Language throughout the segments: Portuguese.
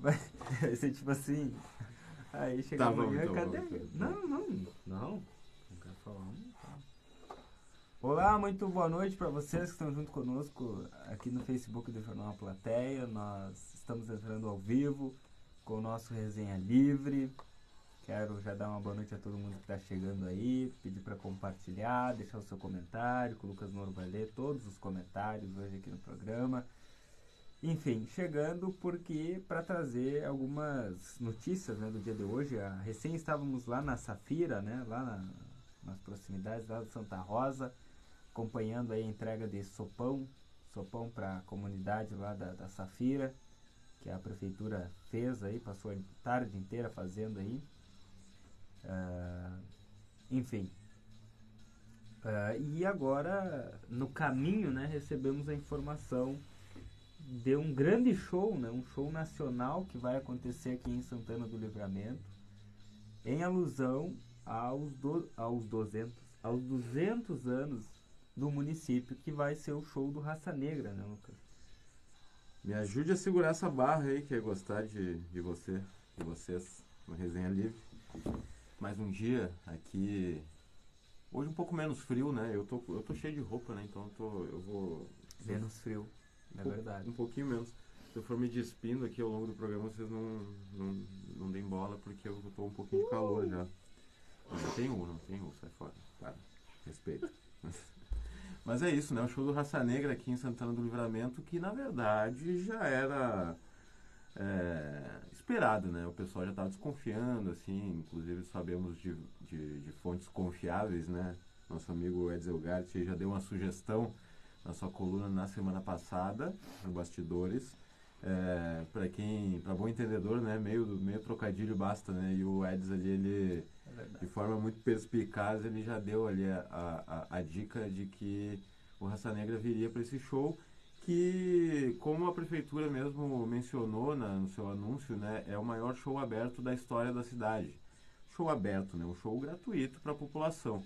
Vai ser tipo assim. Aí chega Tá, amanhã, então, cadê? Não, não, não. Não quero falar. Não, tá. Olá, muito boa noite para vocês que estão junto conosco aqui no Facebook do Jornal Plateia. Nós estamos entrando ao vivo com o nosso Resenha Livre. Quero já dar uma boa noite a todo mundo que está chegando aí, pedir para compartilhar, deixar o seu comentário, que o Lucas Moro vai ler todos os comentários hoje aqui no programa. Enfim, chegando porque para trazer algumas notícias né, do dia de hoje. A, recém estávamos lá na Safira, né, lá na, nas proximidades lá de Santa Rosa, acompanhando a entrega de sopão, sopão para a comunidade lá da, da Safira, que a prefeitura fez aí, passou a tarde inteira fazendo aí. Ah, enfim. Ah, e agora, no caminho, né, recebemos a informação de um grande show, né, um show nacional que vai acontecer aqui em Santana do Livramento, em alusão aos, do, aos, 200, aos 200 anos do município, que vai ser o show do Raça Negra, né, Lucas? Me ajude a segurar essa barra aí, que é gostar de, de você, de vocês, no Resenha Livre. Mais um dia aqui. Hoje um pouco menos frio, né? Eu tô, eu tô cheio de roupa, né? Então eu, tô, eu vou. Menos frio, é um verdade. Um pouquinho menos. Se eu for me despindo aqui ao longo do programa, vocês não, não, não deem bola, porque eu tô um pouquinho de calor já. Não tem um, não tem um, sai fora. Para, respeito. Mas é isso, né? O show do Raça Negra aqui em Santana do Livramento, que na verdade já era é, esperado, né? O pessoal já estava desconfiando, assim, inclusive sabemos de, de, de fontes confiáveis, né? Nosso amigo Edsel Gart já deu uma sugestão na sua coluna na semana passada, no Bastidores. É, para quem, para bom entendedor, né? Meio, meio trocadilho basta, né? E o Eds ali, ele É de forma muito perspicaz, ele já deu ali a, a, a dica de que o Raça Negra viria para esse show, que, como a prefeitura mesmo mencionou na, no seu anúncio, né, é o maior show aberto da história da cidade. Show aberto, né, um show gratuito para a população.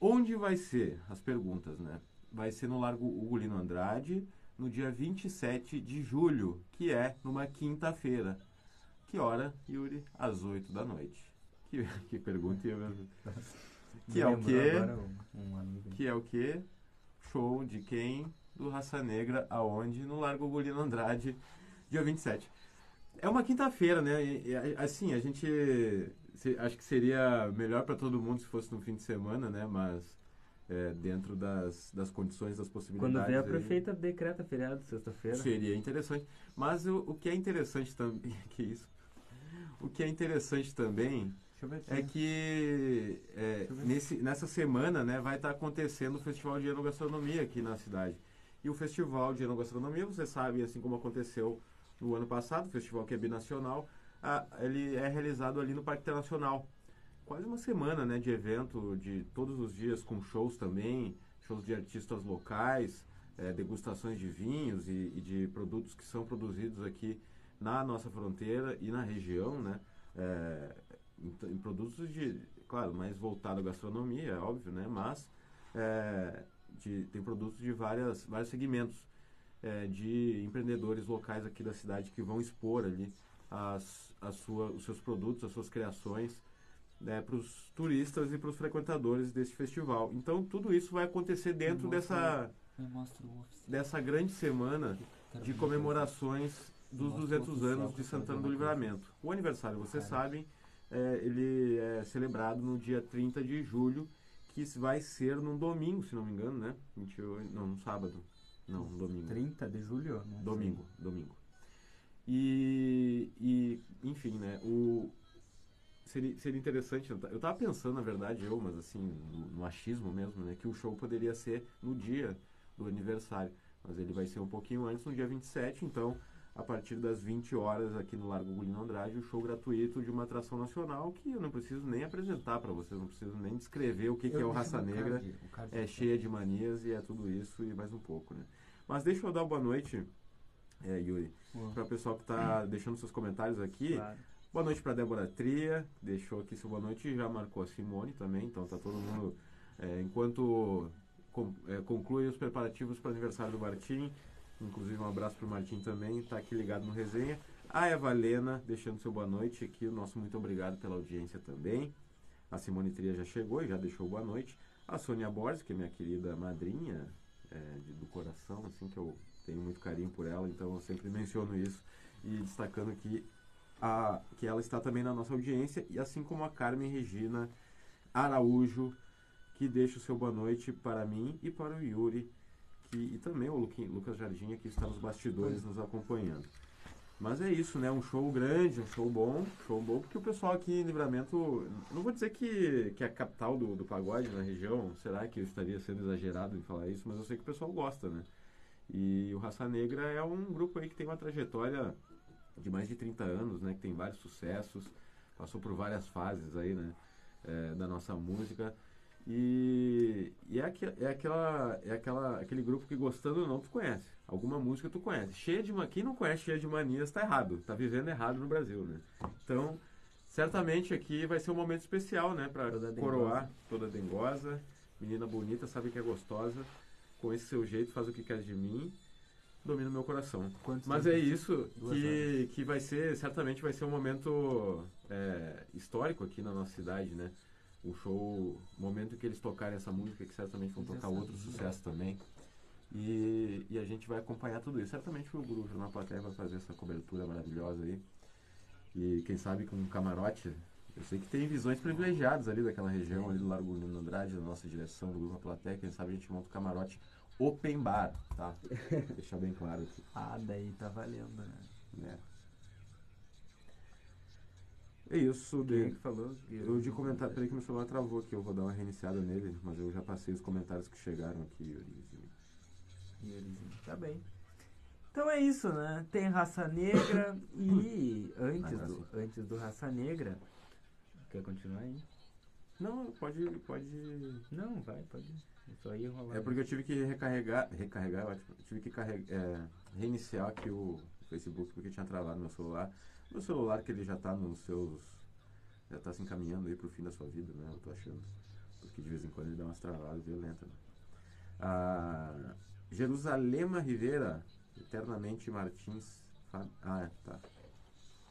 Onde vai ser? As perguntas, né? Vai ser no Largo Ugolino Andrade, no dia 27 de julho, que é numa quinta-feira. Que hora, Yuri? Às 8 da noite. Que, que pergunta mesmo. Que é o quê? Que é o quê? Show de quem? Do Raça Negra, aonde? No Largo Ugolino Andrade, dia 27. É uma quinta-feira, né? E, assim, a gente acho que seria melhor para todo mundo se fosse no fim de semana, né? Mas é, dentro das, das condições, das possibilidades. Quando vê a aí- prefeita decreta feriado sexta-feira. Seria interessante. Mas o, o que é interessante também. Que isso? O que é interessante também é que é, nesse, nessa semana né, vai estar acontecendo o Festival de Enogastronomia aqui na cidade. E o Festival de Enogastronomia, você sabe, assim como aconteceu no ano passado, o festival que é binacional, ah, ele é realizado ali no Parque Internacional. Quase uma semana né, de evento, de todos os dias com shows também, shows de artistas locais, eh, degustações de vinhos e, e de produtos que são produzidos aqui na nossa fronteira e na região, né? Eh, em, em produtos de, claro, mais voltado à gastronomia, é óbvio, né? Mas é, de- tem produtos de várias, vários segmentos é, de empreendedores locais aqui da cidade que vão expor ali as, as sua, os seus produtos, as suas criações para os turistas e para os frequentadores desse festival. Então tudo isso vai acontecer dentro dessa, oficial. dessa grande semana de comemorações dos Mostra o 200 oficial anos de Santana do. Livramento. O aniversário, vocês sabem, é, ele é celebrado no dia 30 de julho, que vai ser num domingo, se não me engano, né? 28, não, num sábado. Não, um domingo. 30 de julho? Não Domingo, domingo. E, e, enfim, né? O, seria, seria interessante. Eu ta- eu tava pensando, na verdade, eu, mas assim, no, no achismo mesmo, né? Que o show poderia ser no dia do aniversário. Mas ele vai ser um pouquinho antes, no dia 27. Então, a partir das 20 horas aqui no Largo Gulino Andrade, o show gratuito de uma atração nacional que eu não preciso nem apresentar para vocês, não preciso nem descrever o que, que é o Raça Negra é cheia de manias e é tudo isso e mais um pouco, né? Mas deixa eu dar uma boa noite, é, Yuri, para o pessoal que está deixando seus comentários aqui. Claro. Boa noite para Débora Tria, deixou aqui seu boa noite e já marcou a Simone também, então tá todo mundo, é, enquanto com- é, conclui os preparativos para o aniversário do Martim, inclusive um abraço para o Martim também, tá aqui ligado no resenha. A Eva Lena, deixando seu boa noite aqui. O nosso muito obrigado pela audiência também. A Simone Tria já chegou e já deixou boa noite. A Sônia Borges, que é minha querida madrinha é, de, do coração, assim, que eu tenho muito carinho por ela, então eu sempre menciono isso. E destacando que, a, que ela está também na nossa audiência, e assim como a Carmen Regina Araújo, que deixa o seu boa noite para mim e para o Yuri, que, e também o Lucas Jardim, que está nos bastidores nos acompanhando. Mas é isso, né? Um show grande, um show bom, show bom, porque o pessoal aqui em Livramento, não vou dizer que, que é a capital do, do pagode na região, será que eu estaria sendo exagerado em falar isso, mas eu sei que o pessoal gosta, né? E o Raça Negra é um grupo aí que tem uma trajetória de mais de 30 anos, né? Que tem vários sucessos, passou por várias fases aí, né? É, da nossa música. E, e é, aqu, é, aquela, é aquela, aquele grupo que gostando ou não, tu conhece. Alguma música tu conhece. Cheia de quem não conhece cheia de manias tá errado, tá vivendo errado no Brasil, né? Então, certamente aqui vai ser um momento especial, né, para coroar toda dengosa, menina bonita, sabe que é gostosa, com esse seu jeito faz o que quer de mim, domina o meu coração. Quantos Mas é isso que, que vai ser, certamente vai ser um momento é, histórico aqui na nossa cidade, né? o show, o momento que eles tocarem essa música, que certamente vão tocar outro sucesso também. E, e a gente vai acompanhar tudo isso. Certamente o Grupo na plateia vai fazer essa cobertura maravilhosa aí. E quem sabe com um camarote. Eu sei que tem visões privilegiadas ali daquela região, ali do Largo Nino Andrade, da nossa direção do Grupo Plateia. Quem sabe a gente monta um camarote open bar, tá? Deixar bem claro aqui. Ah, daí tá valendo, né? É. É isso. Quem de, que falou? Eu de comentar, peraí que meu celular travou aqui, eu vou dar uma reiniciada nele, mas eu já passei os comentários que chegaram aqui, Yurizinho. Yurizinho, tá bem. Então é isso, né? Tem Raça Negra e antes do, antes do Raça Negra. Quer continuar aí? Não, pode. pode... Não, vai, pode. Só ia rolar. É porque eu tive que recarregar. Recarregar, eu tive que carregar, é, reiniciar aqui o Facebook porque tinha travado meu celular. Meu celular que ele já está nos seus. Já está se encaminhando aí para o fim da sua vida, né? Eu tô achando. Porque de vez em quando ele dá umas travadas violentas. Né? Jerusalema Rivera, Eternamente Martins. Ah, tá.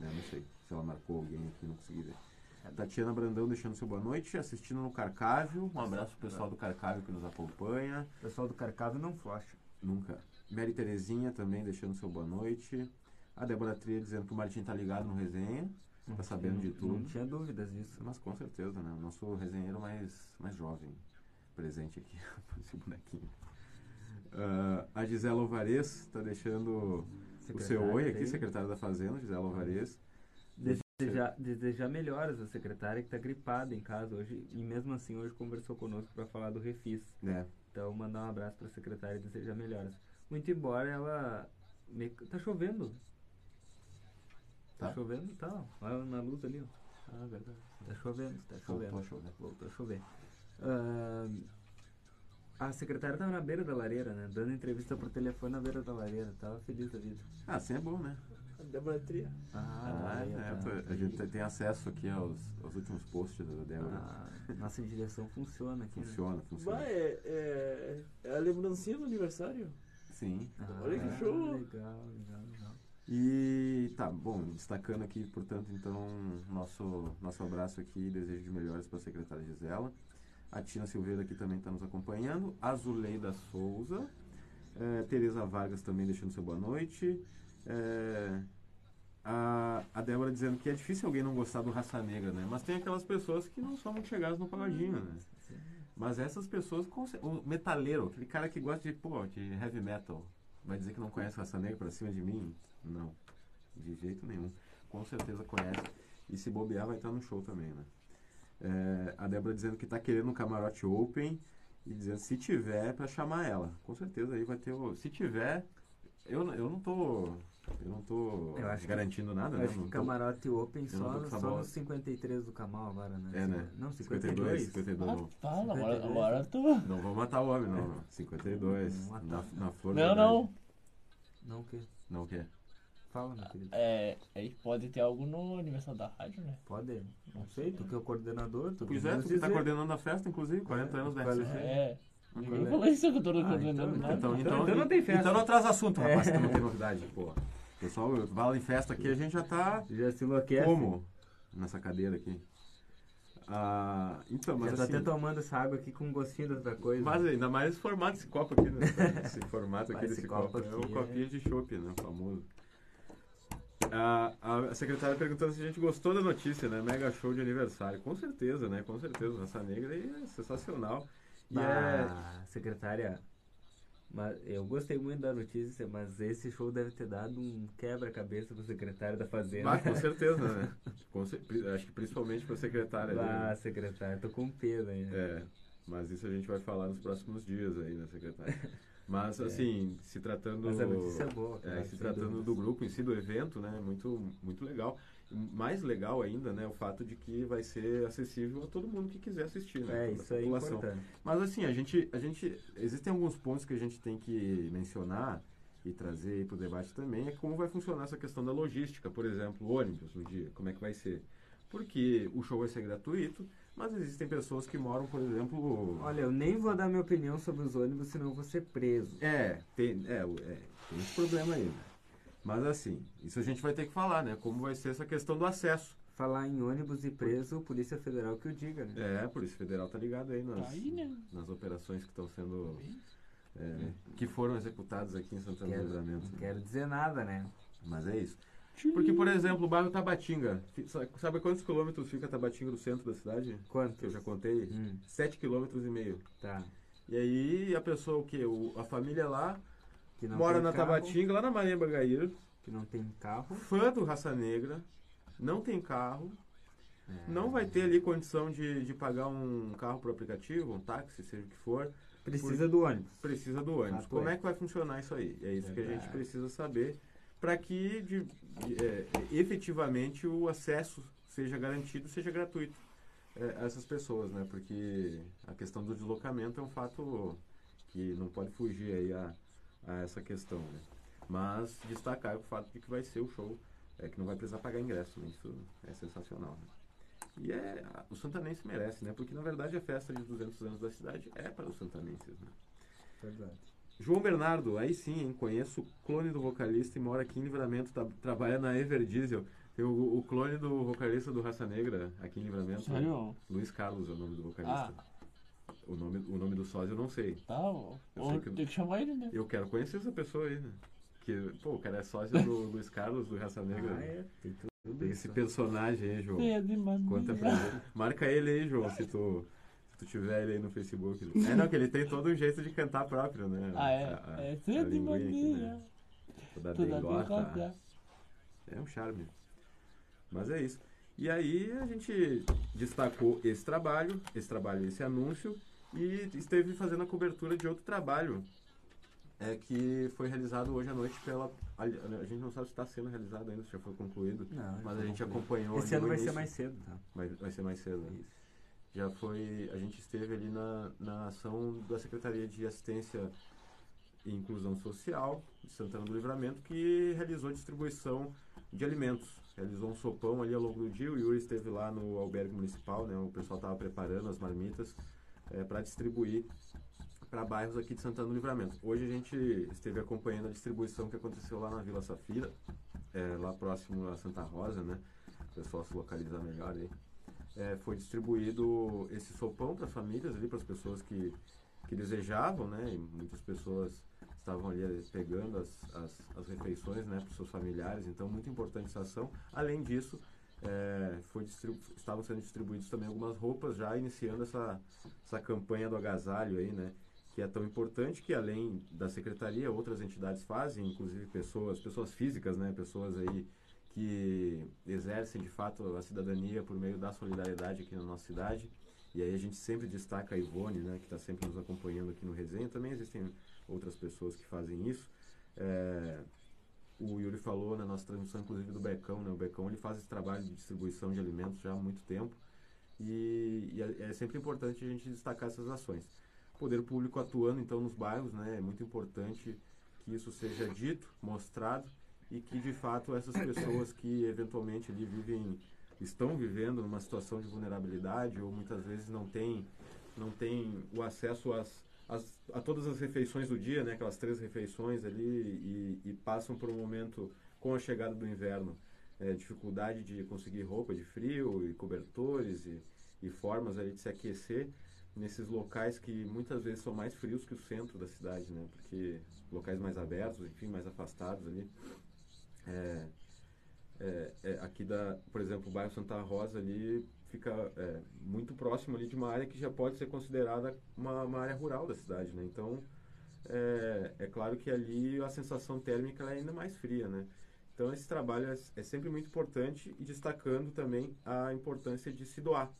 É, não sei se ela marcou alguém aqui, não consegui ver. Tatiana Brandão deixando seu boa noite, assistindo no Carcávio. Um abraço pro pessoal do Carcávio que nos acompanha. O pessoal do Carcávio não flasha. Nunca. Mary Terezinha também deixando seu boa noite. A Débora Tria dizendo que o Martim tá ligado no resenha, não tá sabendo de tudo. Não tinha dúvidas disso. Mas com certeza, né? O nosso resenheiro mais, mais jovem presente aqui, esse bonequinho. Uh, a Gisela Alvarez está deixando o seu oi aqui, secretária da Fazenda, Gisela Alvarez. Desejar, desejar melhoras à secretária que está gripada em casa hoje e mesmo assim hoje conversou conosco para falar do refis. É. Então mandar um abraço para a secretária e desejar melhoras. Muito embora ela me... tá chovendo, Tá, tá chovendo? Tá, olha na luz ali, ó. Ah, verdade. Tá chovendo, tá chovendo. Voltou a chover. Voltou a chover. Uh, a secretária tava na beira da lareira, né? Dando entrevista por telefone na beira da lareira. Tava feliz da vida. Ah, assim é bom, né? Débora Tria. Ah, ah é, tá. a gente tem acesso aqui aos, aos últimos posts da Débora. Ah, nossa direção funciona aqui. Né? Funciona, né? funciona. Vai, é, é, é, a lembrancinha do aniversário. Sim. Ah, Olha que show. Legal, legal, legal. E tá, bom, destacando aqui, portanto, então, nosso, nosso abraço aqui, desejo de melhores para a secretária Gisela. A Tina Silveira aqui também está nos acompanhando. A Zuleida Souza. É, Tereza Vargas também deixando seu boa noite. É, a, a Débora dizendo que é difícil alguém não gostar do Raça Negra, né? Mas tem aquelas pessoas que não são muito chegadas no pagodinho, né? Mas essas pessoas, o metaleiro, aquele cara que gosta de, pô, de heavy metal, vai dizer que não conhece Raça Negra pra cima de mim? Não, de jeito nenhum. Com certeza conhece. E se bobear, vai estar no show também, né? É, a Débora dizendo que está querendo um camarote open e dizendo se tiver para chamar ela. Com certeza aí vai ter o. Se tiver, eu, eu não tô. Eu não tô eu acho garantindo que, nada, eu né? Acho que camarote open só, só nos 53 do Camal agora, né? É, né? Não, 52. 52, 52 ah, fala, agora, agora tu. Não vou matar o homem, não. não. 52. Não, na, na flor Não, não. Não o quê? Não o quê? Fala, meu querido. É, aí pode ter algo no aniversário da rádio, né? Pode, não sei, tu que é o coordenador. Tu pois é, tu que tá coordenando a festa, inclusive, 40 é, anos da RCC. É. Ninguém falou isso que eu tô ah, coordenando então, então, então, então, não tem festa. Então não traz assunto, rapaz, é. tu não tem novidade, pô. pessoal fala em festa aqui, a gente já tá Já se enlouquece? como nessa cadeira aqui. Ah, então, mas Já tô assim, até tomando essa água aqui com um gostinho de outra coisa. mas ainda mais esse formato desse copo aqui, né? Esse formato aqui desse copo copo, é o aqui copinho de chopp, né? Famoso. A, a secretária perguntando se a gente gostou da notícia, né? Mega show de aniversário. Com certeza, né? Com certeza. Raça Negra aí é sensacional. E é, Ah, secretária, mas eu gostei muito da notícia, mas esse show deve ter dado um quebra-cabeça pro secretário da Fazenda. Bah, com certeza, né? Com cer- acho que principalmente para a secretária. ali, Ah, né? secretário, tô com pena aí. É, mas isso a gente vai falar nos próximos dias aí, né, secretária? Mas, assim, se tratando... Mas é boa. É, se tratando dúvidas. do grupo em si, do evento, né, muito, muito legal. Mais legal ainda, né, o fato de que vai ser acessível a todo mundo que quiser assistir, né? É, isso é importante. Mas assim, a gente, a gente, existem alguns pontos que a gente tem que mencionar e trazer para o debate também, é como vai funcionar essa questão da logística, por exemplo, ônibus no dia, como é que vai ser. Porque o show vai ser gratuito, mas existem pessoas que moram, por exemplo... Olha, eu nem vou dar minha opinião sobre os ônibus, senão eu vou ser preso. É, tem, é, é, tem esse problema aí, né? Mas assim, isso a gente vai ter que falar, né? Como vai ser essa questão do acesso. Falar em ônibus e preso, Polícia Federal que o diga, né? É, a Polícia Federal tá ligado aí nas, Tá aí, né? nas operações que estão sendo... é, que foram executadas aqui em Santana do Livramento. não quero dizer nada, né? Mas é isso. Porque, por exemplo, o bairro Tabatinga. Sabe quantos quilômetros fica Tabatinga do centro da cidade? Quanto? Que eu já contei? Hum, Sete quilômetros e meio. tá. E aí a pessoa, o quê? O, a família lá, mora na carro, Tabatinga, lá na Maria Bagaíra, Que não tem carro. fã do Raça Negra, não tem carro, É, não vai ter ali condição de, de pagar um carro por aplicativo, um táxi, seja o que for, Precisa do ônibus. precisa do ônibus. Fato Como é. é que vai funcionar isso aí? É isso que a gente Verdade. precisa saber para que de- de- é, efetivamente o acesso seja garantido, seja gratuito é, a essas pessoas, né? Porque a questão do deslocamento é um fato que não pode fugir aí a, a essa questão, né? Mas destacar o fato de que vai ser o show, é, que não vai precisar pagar ingresso, né? Isso é sensacional, né? E é, o santanense merece, né? Porque na verdade a festa de 200 anos da cidade é para os santanenses, né? Verdade. João Bernardo, aí sim, hein? conheço o clone do vocalista e mora aqui em Livramento, tá- trabalha na Everdiesel. Tem o, o clone do vocalista do Raça Negra aqui em Livramento. Sério? Luiz Carlos é o nome do vocalista. Ah, O, nome, o nome do sósia eu não sei. tá. ó. Eu sei que- Tem que chamar ele, né? Eu quero conhecer essa pessoa aí, né? Que, pô, o cara é sósia do Luiz Carlos, do Raça Negra. Ah, é, tem tudo Tem esse personagem aí, João. É de mania. Conta pra ele. Marca ele aí, João, se tu, tu tiver ele aí no Facebook. É, não, que ele tem todo um jeito de cantar próprio, né? Ah, é? A- a- é cedo de né? Toda Toda bengota. É um charme. Mas é isso. E aí a gente destacou esse trabalho, esse trabalho, esse anúncio, e esteve fazendo a cobertura de outro trabalho é, que foi realizado hoje à noite pela. A, a gente não sabe se está sendo realizado ainda, se já foi concluído. Não, Mas a gente concluí. acompanhou. Esse ano no vai ser início. mais cedo, tá? Vai, vai ser mais cedo. né? Isso. Já foi. A gente esteve ali na, na ação da Secretaria de Assistência e Inclusão Social de Santana do Livramento, que realizou distribuição de alimentos. Realizou um sopão ali ao longo do dia. O Yuri esteve lá no albergue municipal, né? O pessoal estava preparando as marmitas para distribuir para bairros aqui de Santana do Livramento. Hoje a gente esteve acompanhando a distribuição que aconteceu lá na Vila Safira, é, lá próximo a Santa Rosa, né? O pessoal se localizar melhor aí é, foi distribuído esse sopão para as famílias ali, para as pessoas que, que desejavam, né? E muitas pessoas estavam ali eh, pegando as, as, as refeições, né, para os seus familiares. Então, muito importante essa ação. Além disso, é, foi estavam sendo distribuídos também algumas roupas, já iniciando essa, essa campanha do agasalho aí, né? Que é tão importante que além da secretaria, outras entidades fazem, inclusive pessoas, pessoas físicas, né? Pessoas aí que exercem de fato a cidadania por meio da solidariedade aqui na nossa cidade. E aí a gente sempre destaca a Ivone, né, que está sempre nos acompanhando aqui no Resenha. Também existem outras pessoas que fazem isso. É, o Yuri falou na nossa transmissão, inclusive, do Becão. Né? O Becão ele faz esse trabalho de distribuição de alimentos já há muito tempo. E, e é, é sempre importante a gente destacar essas ações. Poder público atuando, então, nos bairros, né, é muito importante que isso seja dito, mostrado e que de fato essas pessoas que eventualmente ali vivem estão vivendo numa situação de vulnerabilidade ou muitas vezes não têm não tem o acesso às, às, a todas as refeições do dia, né, aquelas três refeições ali e, e passam por um momento com a chegada do inverno, é, dificuldade de conseguir roupa de frio e cobertores e, e formas ali de se aquecer nesses locais que muitas vezes são mais frios que o centro da cidade, né? Porque locais mais abertos, enfim, mais afastados ali. É, é, é, aqui da, por exemplo, o bairro Santa Rosa ali fica é, muito próximo ali de uma área que já pode ser considerada uma, uma área rural da cidade, né? Então, é, é, claro que ali a sensação térmica é ainda mais fria, né? Então, esse trabalho é, é sempre muito importante e destacando também a importância de se doar.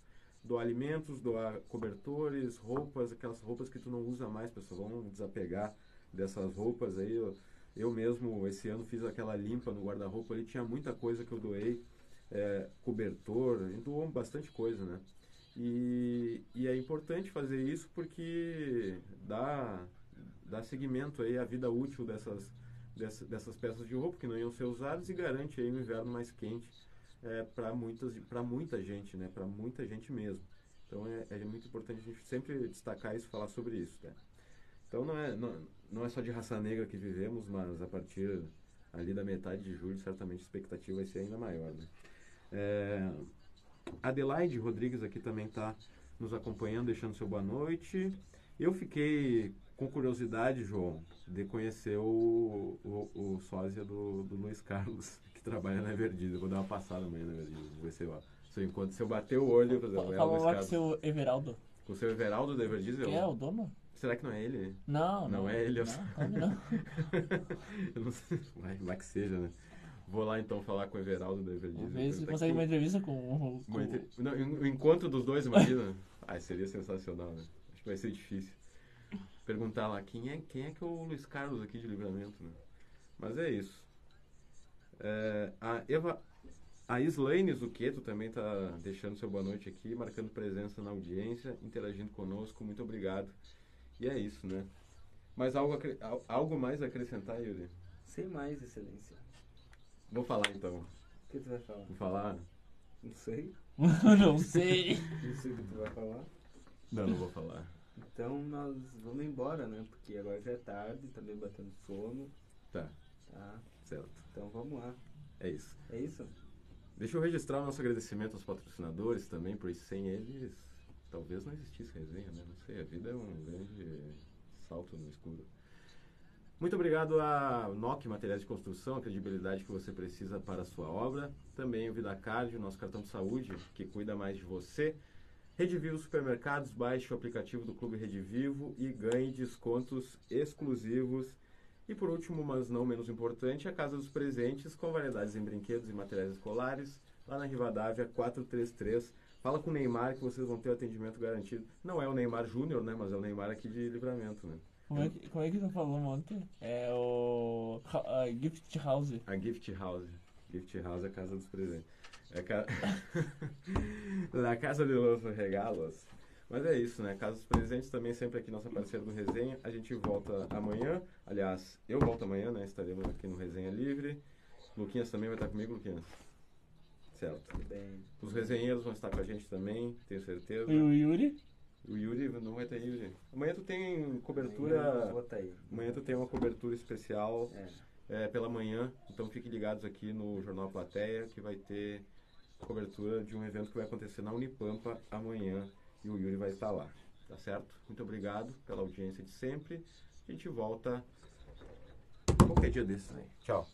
Doar alimentos, doar cobertores, roupas, aquelas roupas que tu não usa mais, pessoal, vão desapegar dessas roupas aí. Eu, mesmo, esse ano, fiz aquela limpa no guarda-roupa ali, tinha muita coisa que eu doei, é, cobertor, a gente doou bastante coisa, né? E, e é importante fazer isso porque dá, dá seguimento aí à vida útil dessas, dessas, dessas peças de roupa que não iam ser usadas e garante aí um inverno mais quente é, para muita gente, né? Para muita gente mesmo. Então é, é muito importante a gente sempre destacar isso, falar sobre isso, tá? Então não é não, não é só de raça negra que vivemos, mas a partir ali da metade de julho, certamente a expectativa vai ser ainda maior, né? É, Adelaide Rodrigues aqui também está nos acompanhando, deixando seu boa noite. Eu fiquei com curiosidade, João, de conhecer o, o, o sósia do, do Luiz Carlos, que trabalha na Everdiz. Eu vou dar uma passada amanhã na Everdiz, vou ver se eu, se eu encontro. Se eu bater o olho, por exemplo, é o Luiz lá com o Carlos. seu Everaldo. Com o seu Everaldo da Everdiz? Quem é o dono? Será que não é ele? Não, Não é ele, eu Não, não. eu não sei, vai, vai que seja, né? Vou lá então falar com o Everaldo da Everdiz. Vamos ver se Tá consegue uma entrevista com, com Uma entre- Não, o encontro dos dois, imagina. Ai, seria sensacional, né? Acho que vai ser difícil. Perguntar lá quem é, quem é que é o Luiz Carlos aqui de livramento, né? Mas é isso. É, a Eva. A Islaine Zucchetto também está deixando seu boa noite aqui, marcando presença na audiência, interagindo conosco. Muito obrigado. E é isso, né? Mas algo, algo mais a acrescentar, Yuri? Sem mais, excelência. Vou falar então. O que tu vai falar? Vou falar? Não sei. não sei. Não sei o que tu vai falar. Não, não vou falar. Então nós vamos embora, né? Porque agora já é tarde, tá meio batendo sono. Tá, Tá? certo. Então vamos lá. É isso. É isso? Deixa eu registrar o nosso agradecimento aos patrocinadores também, pois sem eles talvez não existisse resenha, né? Não sei, a vida é um grande salto no escuro. Muito obrigado a NOC Materiais de Construção, a credibilidade que você precisa para a sua obra. Também o VidaCard, o nosso cartão de saúde, que cuida mais de você. Rede Vivo Supermercados, baixe o aplicativo do Clube Rede Vivo e ganhe descontos exclusivos. E por último, mas não menos importante, a Casa dos Presentes, com variedades em brinquedos e materiais escolares, lá na Rivadavia 433. Fala com o Neymar que vocês vão ter o atendimento garantido. Não é o Neymar Júnior, né? Mas é o Neymar aqui de livramento, né? Como é, que, como é que tu falou ontem? É o a Gift House. A Gift House. Gift House é a casa dos presentes. É ca... La Casa de los Regalos. Mas é isso, né? Casa dos Presentes também sempre aqui nossa parceira do Resenha. A gente volta amanhã. Aliás, eu volto amanhã, né? Estaremos aqui no Resenha Livre. Luquinhas também vai estar comigo, Luquinhas? Certo. Os resenheiros vão estar com a gente também, tenho certeza. E o Yuri? O Yuri não vai ter Yuri. Amanhã tu tem Amanhã cobertura. vou tá aí. Amanhã tu tem uma cobertura especial É. é, pela manhã. Então fiquem ligados aqui no Jornal Plateia, que vai ter cobertura de um evento que vai acontecer na Unipampa amanhã. E o Yuri vai estar lá. Tá certo? Muito obrigado pela audiência de sempre. A gente volta qualquer dia desses aí. Tchau.